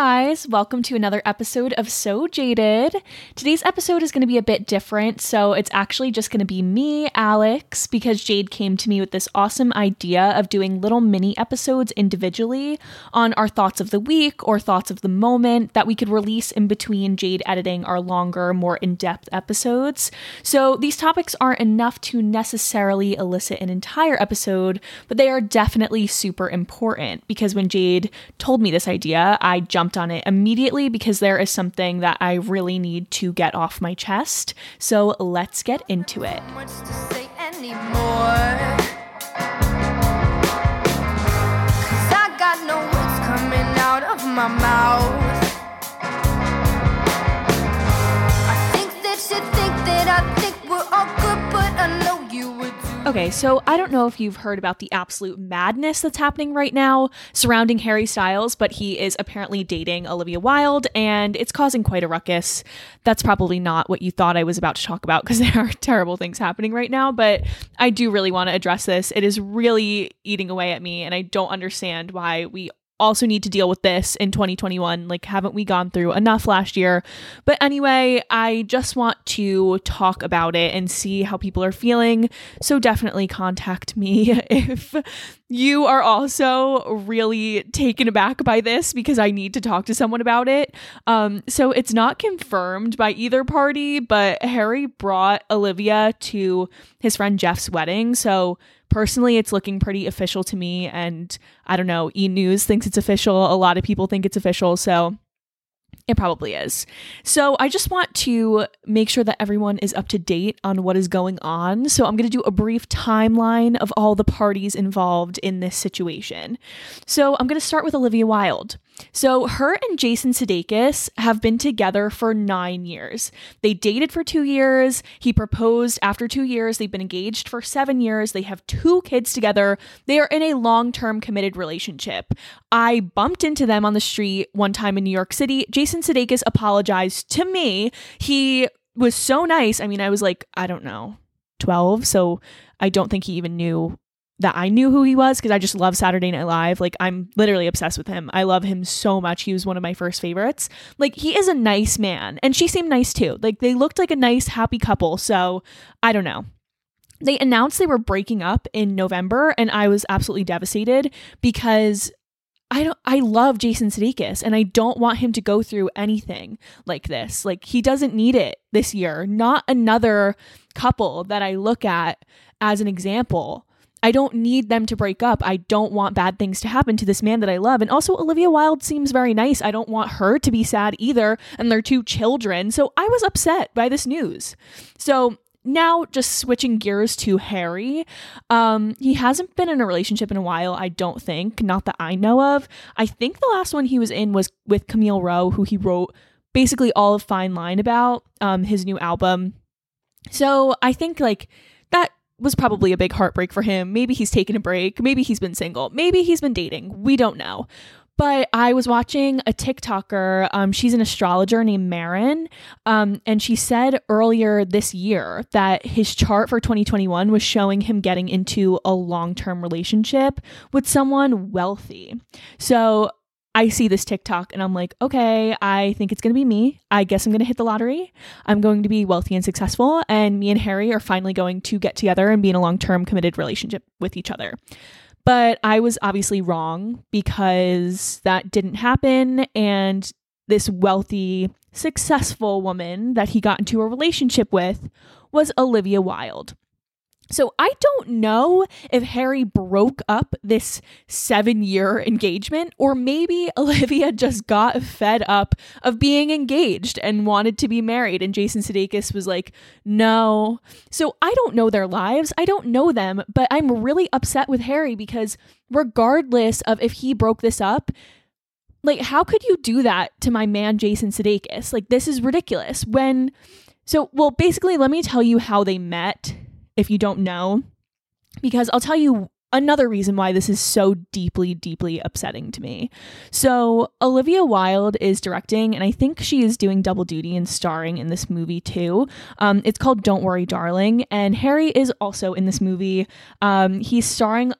guys, welcome to another episode of So Jaded. Today's episode is going to be a bit different, so it's actually just going to be me, Alex, because Jade came to me with this awesome idea of doing little mini episodes individually on our thoughts of the week or thoughts of the moment that we could release in between Jade editing our longer, more in depth episodes. So these topics aren't enough to necessarily elicit an entire episode, but they are definitely super important because when Jade told me this idea, I jumped on it immediately because there is something that I really need to get off my chest. So let's get into it. Okay, so I don't know if you've heard about the absolute madness that's happening right now surrounding Harry Styles, but he is apparently dating Olivia Wilde and it's causing quite a ruckus. That's probably not what you thought I was about to talk about because there are terrible things happening right now, but I do really want to address this. It is really eating away at me and I don't understand why we also need to deal with this in 2021. Like, haven't we gone through enough last year? But anyway, I just want to talk about it and see how people are feeling. So definitely contact me if you are also really taken aback by this because I need to talk to someone about it. Um, so it's not confirmed by either party, but Harry brought Olivia to his friend Jeff's wedding. So personally, it's looking pretty official to me. And I don't know, E News thinks it's official. A lot of people think it's official. So it probably is. So I just want to make sure that everyone is up to date on what is going on. So I'm going to do a brief timeline of all the parties involved in this situation. So I'm going to start with Olivia Wilde. So her and Jason Sudeikis have been together for nine years. They dated for two years. He proposed after two years. They've been engaged for seven years. They have two kids together. They are in a long term committed relationship. I bumped into them on the street one time in New York City. Jason Sudeikis apologized to me. He was so nice. I mean, I was like, I don't know, 12. So I don't think he even knew that I knew who he was because I just love Saturday Night Live. Like I'm literally obsessed with him. I love him so much. He was one of my first favorites. Like he is a nice man and she seemed nice too. Like they looked like a nice happy couple. So I don't know. They announced they were breaking up in November and I was absolutely devastated because I don't I love Jason Sudeikis and I don't want him to go through anything like this. Like he doesn't need it this year. Not another couple that I look at as an example. I don't need them to break up. I don't want bad things to happen to this man that I love. And also Olivia Wilde seems very nice. I don't want her to be sad either and their two children. So I was upset by this news. So now just switching gears to Harry. Um, he hasn't been in a relationship in a while, I don't think, not that I know of. I think the last one he was in was with Camille Rowe, who he wrote basically all of Fine Line about, um, his new album. So I think like that was probably a big heartbreak for him. Maybe he's taken a break. Maybe he's been single. Maybe he's been dating. We don't know. But I was watching a TikToker. Um, she's an astrologer named Marin. Um, and she said earlier this year that his chart for 2021 was showing him getting into a long term relationship with someone wealthy. So I see this TikTok and I'm like, okay, I think it's going to be me. I guess I'm going to hit the lottery. I'm going to be wealthy and successful. And me and Harry are finally going to get together and be in a long term committed relationship with each other. But I was obviously wrong because that didn't happen. And this wealthy, successful woman that he got into a relationship with was Olivia Wilde. So I don't know if Harry broke up this seven year engagement, or maybe Olivia just got fed up of being engaged and wanted to be married. And Jason Sudeikis was like, no. So I don't know their lives. I don't know them, but I'm really upset with Harry because regardless of if he broke this up, like, how could you do that to my man, Jason Sudeikis? Like, this is ridiculous. When, so, well, basically, let me tell you how they met if you don't know, because I'll tell you another reason why this is so deeply, deeply upsetting to me. So, Olivia Wilde is directing, and I think she is doing double duty and starring in this movie too. Um, it's called Don't Worry, Darling, and Harry is also in this movie. Um, he's starring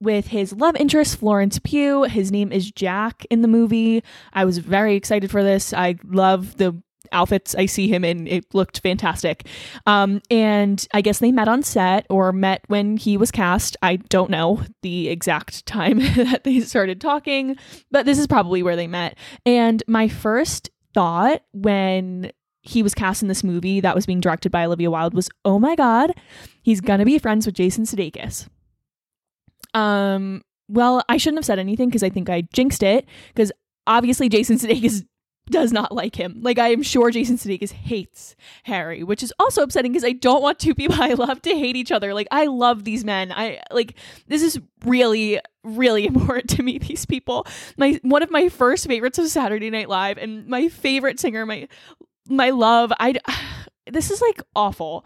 with his love interest, Florence Pugh. His name is Jack in the movie. I was very excited for this. I love the outfits I see him in. It looked fantastic. Um, and I guess they met on set or met when he was cast. I don't know the exact time that they started talking, but this is probably where they met. And my first thought when he was cast in this movie that was being directed by Olivia Wilde was, oh my God, he's gonna be friends with Jason Sudeikis. Um, well, I shouldn't have said anything because I think I jinxed it because obviously Jason Sudeikis does not like him. Like I am sure Jason Sudeikis hates Harry, which is also upsetting because I don't want two people I love to hate each other. Like I love these men. I like this is really really important to me these people. My one of my first favorites of Saturday Night Live and my favorite singer my my love. I this is like awful.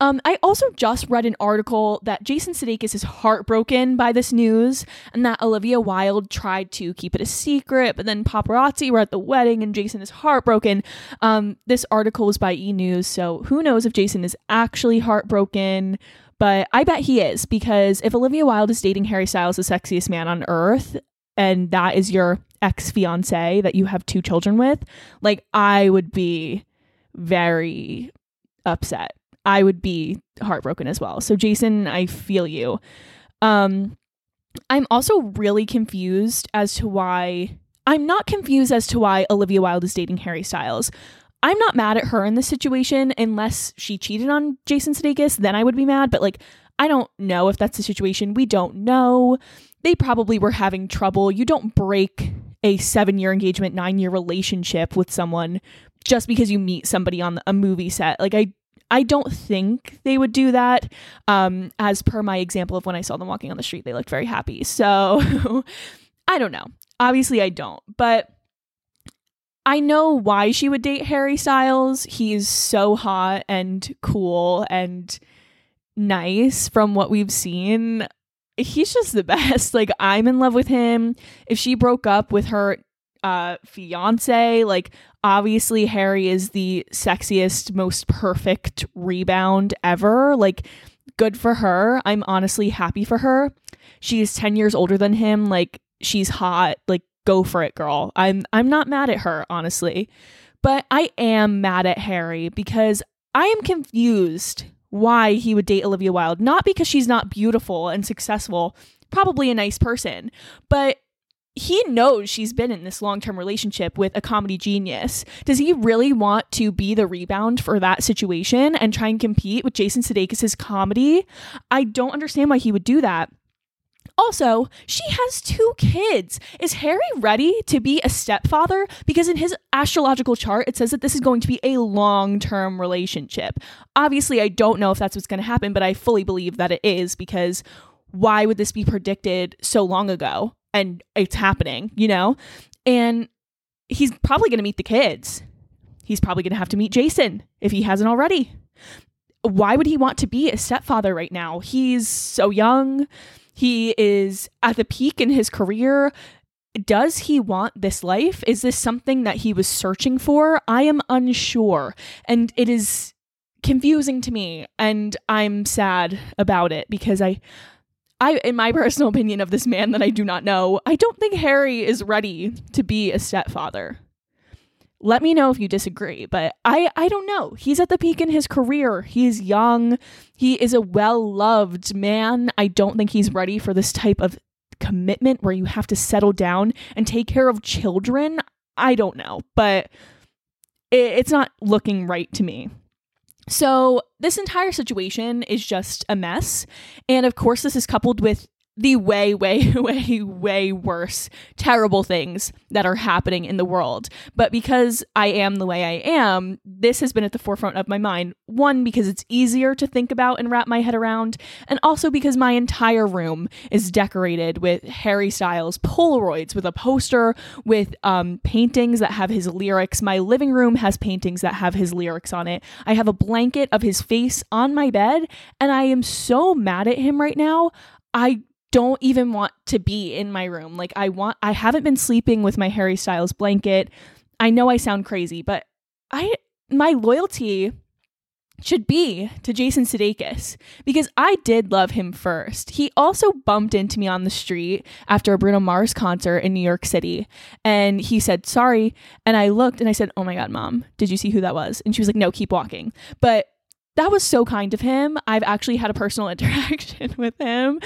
Um, I also just read an article that Jason Sudeikis is heartbroken by this news, and that Olivia Wilde tried to keep it a secret, but then paparazzi were at the wedding, and Jason is heartbroken. Um, this article was by E News, so who knows if Jason is actually heartbroken? But I bet he is because if Olivia Wilde is dating Harry Styles, the sexiest man on earth, and that is your ex fiance that you have two children with, like I would be very upset. I would be heartbroken as well. So Jason, I feel you. Um I'm also really confused as to why I'm not confused as to why Olivia Wilde is dating Harry Styles. I'm not mad at her in this situation unless she cheated on Jason Sudeikis, then I would be mad, but like I don't know if that's the situation. We don't know. They probably were having trouble. You don't break a 7-year engagement, 9-year relationship with someone just because you meet somebody on a movie set. Like I I don't think they would do that. Um, as per my example of when I saw them walking on the street, they looked very happy. So I don't know. Obviously, I don't, but I know why she would date Harry Styles. He's so hot and cool and nice from what we've seen. He's just the best. Like, I'm in love with him. If she broke up with her uh, fiance. Like, obviously, Harry is the sexiest, most perfect rebound ever. Like, good for her. I'm honestly happy for her. She's 10 years older than him. Like, she's hot. Like, go for it, girl. I'm I'm not mad at her, honestly. But I am mad at Harry because I am confused why he would date Olivia Wilde. Not because she's not beautiful and successful, probably a nice person, but he knows she's been in this long term relationship with a comedy genius. Does he really want to be the rebound for that situation and try and compete with Jason Sudeikis' comedy? I don't understand why he would do that. Also, she has two kids. Is Harry ready to be a stepfather? Because in his astrological chart, it says that this is going to be a long term relationship. Obviously, I don't know if that's what's going to happen, but I fully believe that it is because why would this be predicted so long ago? And it's happening, you know? And he's probably going to meet the kids. He's probably going to have to meet Jason if he hasn't already. Why would he want to be a stepfather right now? He's so young. He is at the peak in his career. Does he want this life? Is this something that he was searching for? I am unsure. And it is confusing to me and I'm sad about it because I I, in my personal opinion of this man that I do not know, I don't think Harry is ready to be a stepfather. Let me know if you disagree, but I, I don't know. He's at the peak in his career. He's young. He is a well loved man. I don't think he's ready for this type of commitment where you have to settle down and take care of children. I don't know, but it, it's not looking right to me. So, this entire situation is just a mess. And of course, this is coupled with the way, way, way, way worse, terrible things that are happening in the world. But because I am the way I am, this has been at the forefront of my mind. One, because it's easier to think about and wrap my head around, and also because my entire room is decorated with Harry Styles Polaroids, with a poster, with um, paintings that have his lyrics. My living room has paintings that have his lyrics on it. I have a blanket of his face on my bed, and I am so mad at him right now. I don't even want to be in my room. Like I want I haven't been sleeping with my Harry Styles blanket. I know I sound crazy, but I my loyalty should be to Jason Sudeikis because I did love him first. He also bumped into me on the street after a Bruno Mars concert in New York City and he said sorry and I looked and I said, "Oh my god, mom, did you see who that was?" And she was like, "No, keep walking." But that was so kind of him. I've actually had a personal interaction with him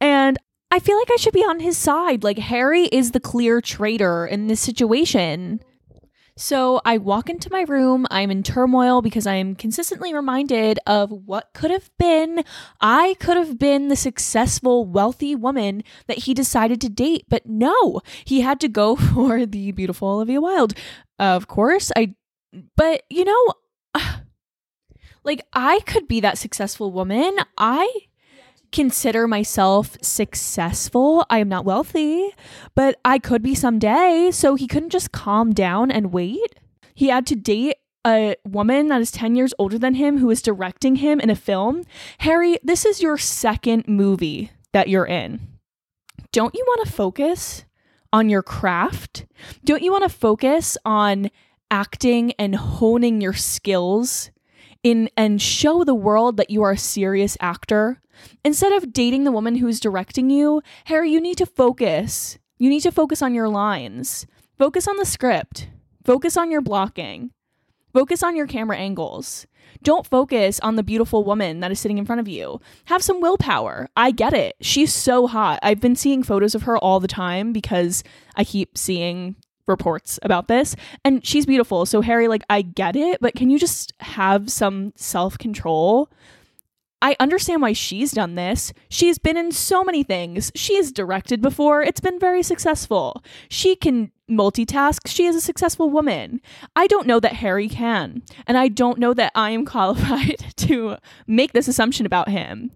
and I feel like I should be on his side. Like Harry is the clear traitor in this situation. So I walk into my room. I'm in turmoil because I am consistently reminded of what could have been. I could have been the successful, wealthy woman that he decided to date, but no, he had to go for the beautiful Olivia Wilde. Of course, I, but you know, like I could be that successful woman. I consider myself successful. I am not wealthy, but I could be someday. So he couldn't just calm down and wait. He had to date a woman that is 10 years older than him who is directing him in a film. Harry, this is your second movie that you're in. Don't you want to focus on your craft? Don't you want to focus on acting and honing your skills in and show the world that you are a serious actor? Instead of dating the woman who's directing you, Harry, you need to focus. You need to focus on your lines. Focus on the script. Focus on your blocking. Focus on your camera angles. Don't focus on the beautiful woman that is sitting in front of you. Have some willpower. I get it. She's so hot. I've been seeing photos of her all the time because I keep seeing reports about this and she's beautiful. So Harry like I get it, but can you just have some self-control? I understand why she's done this. She's been in so many things. She's directed before. It's been very successful. She can multitask. She is a successful woman. I don't know that Harry can. And I don't know that I am qualified to make this assumption about him.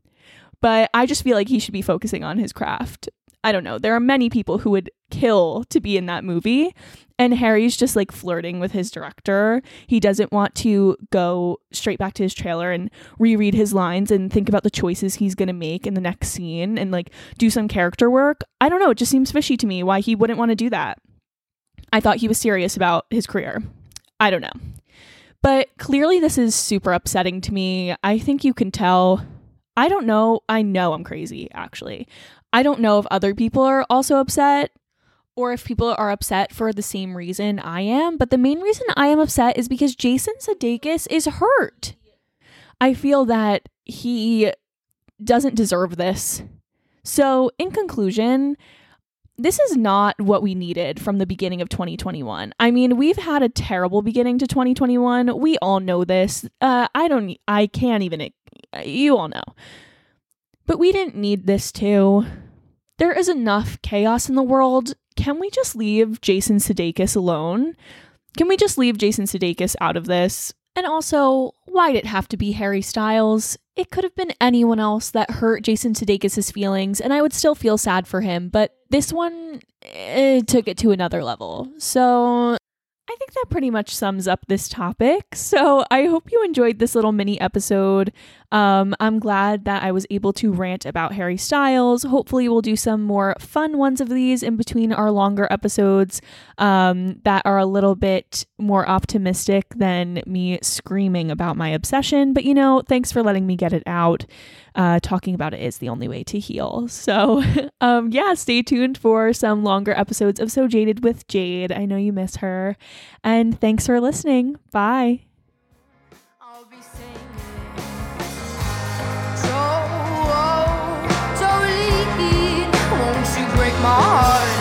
But I just feel like he should be focusing on his craft. I don't know. There are many people who would kill to be in that movie. And Harry's just like flirting with his director. He doesn't want to go straight back to his trailer and reread his lines and think about the choices he's going to make in the next scene and like do some character work. I don't know. It just seems fishy to me why he wouldn't want to do that. I thought he was serious about his career. I don't know. But clearly, this is super upsetting to me. I think you can tell. I don't know. I know I'm crazy, actually. I don't know if other people are also upset or if people are upset for the same reason I am, but the main reason I am upset is because Jason Sudeikis is hurt. I feel that he doesn't deserve this. So, in conclusion, this is not what we needed from the beginning of 2021. I mean, we've had a terrible beginning to 2021. We all know this. Uh, I don't, I can't even, you all know. But we didn't need this too. There is enough chaos in the world. Can we just leave Jason Sudeikis alone? Can we just leave Jason Sudeikis out of this? And also, why'd it have to be Harry Styles? It could have been anyone else that hurt Jason Sudeikis' feelings, and I would still feel sad for him. But this one it took it to another level. So I think that pretty much sums up this topic. So I hope you enjoyed this little mini episode. Um, I'm glad that I was able to rant about Harry Styles. Hopefully, we'll do some more fun ones of these in between our longer episodes um, that are a little bit more optimistic than me screaming about my obsession. But you know, thanks for letting me get it out uh, talking about it is the only way to heal. So, um, yeah, stay tuned for some longer episodes of So Jaded with Jade. I know you miss her. And thanks for listening. Bye. break my heart.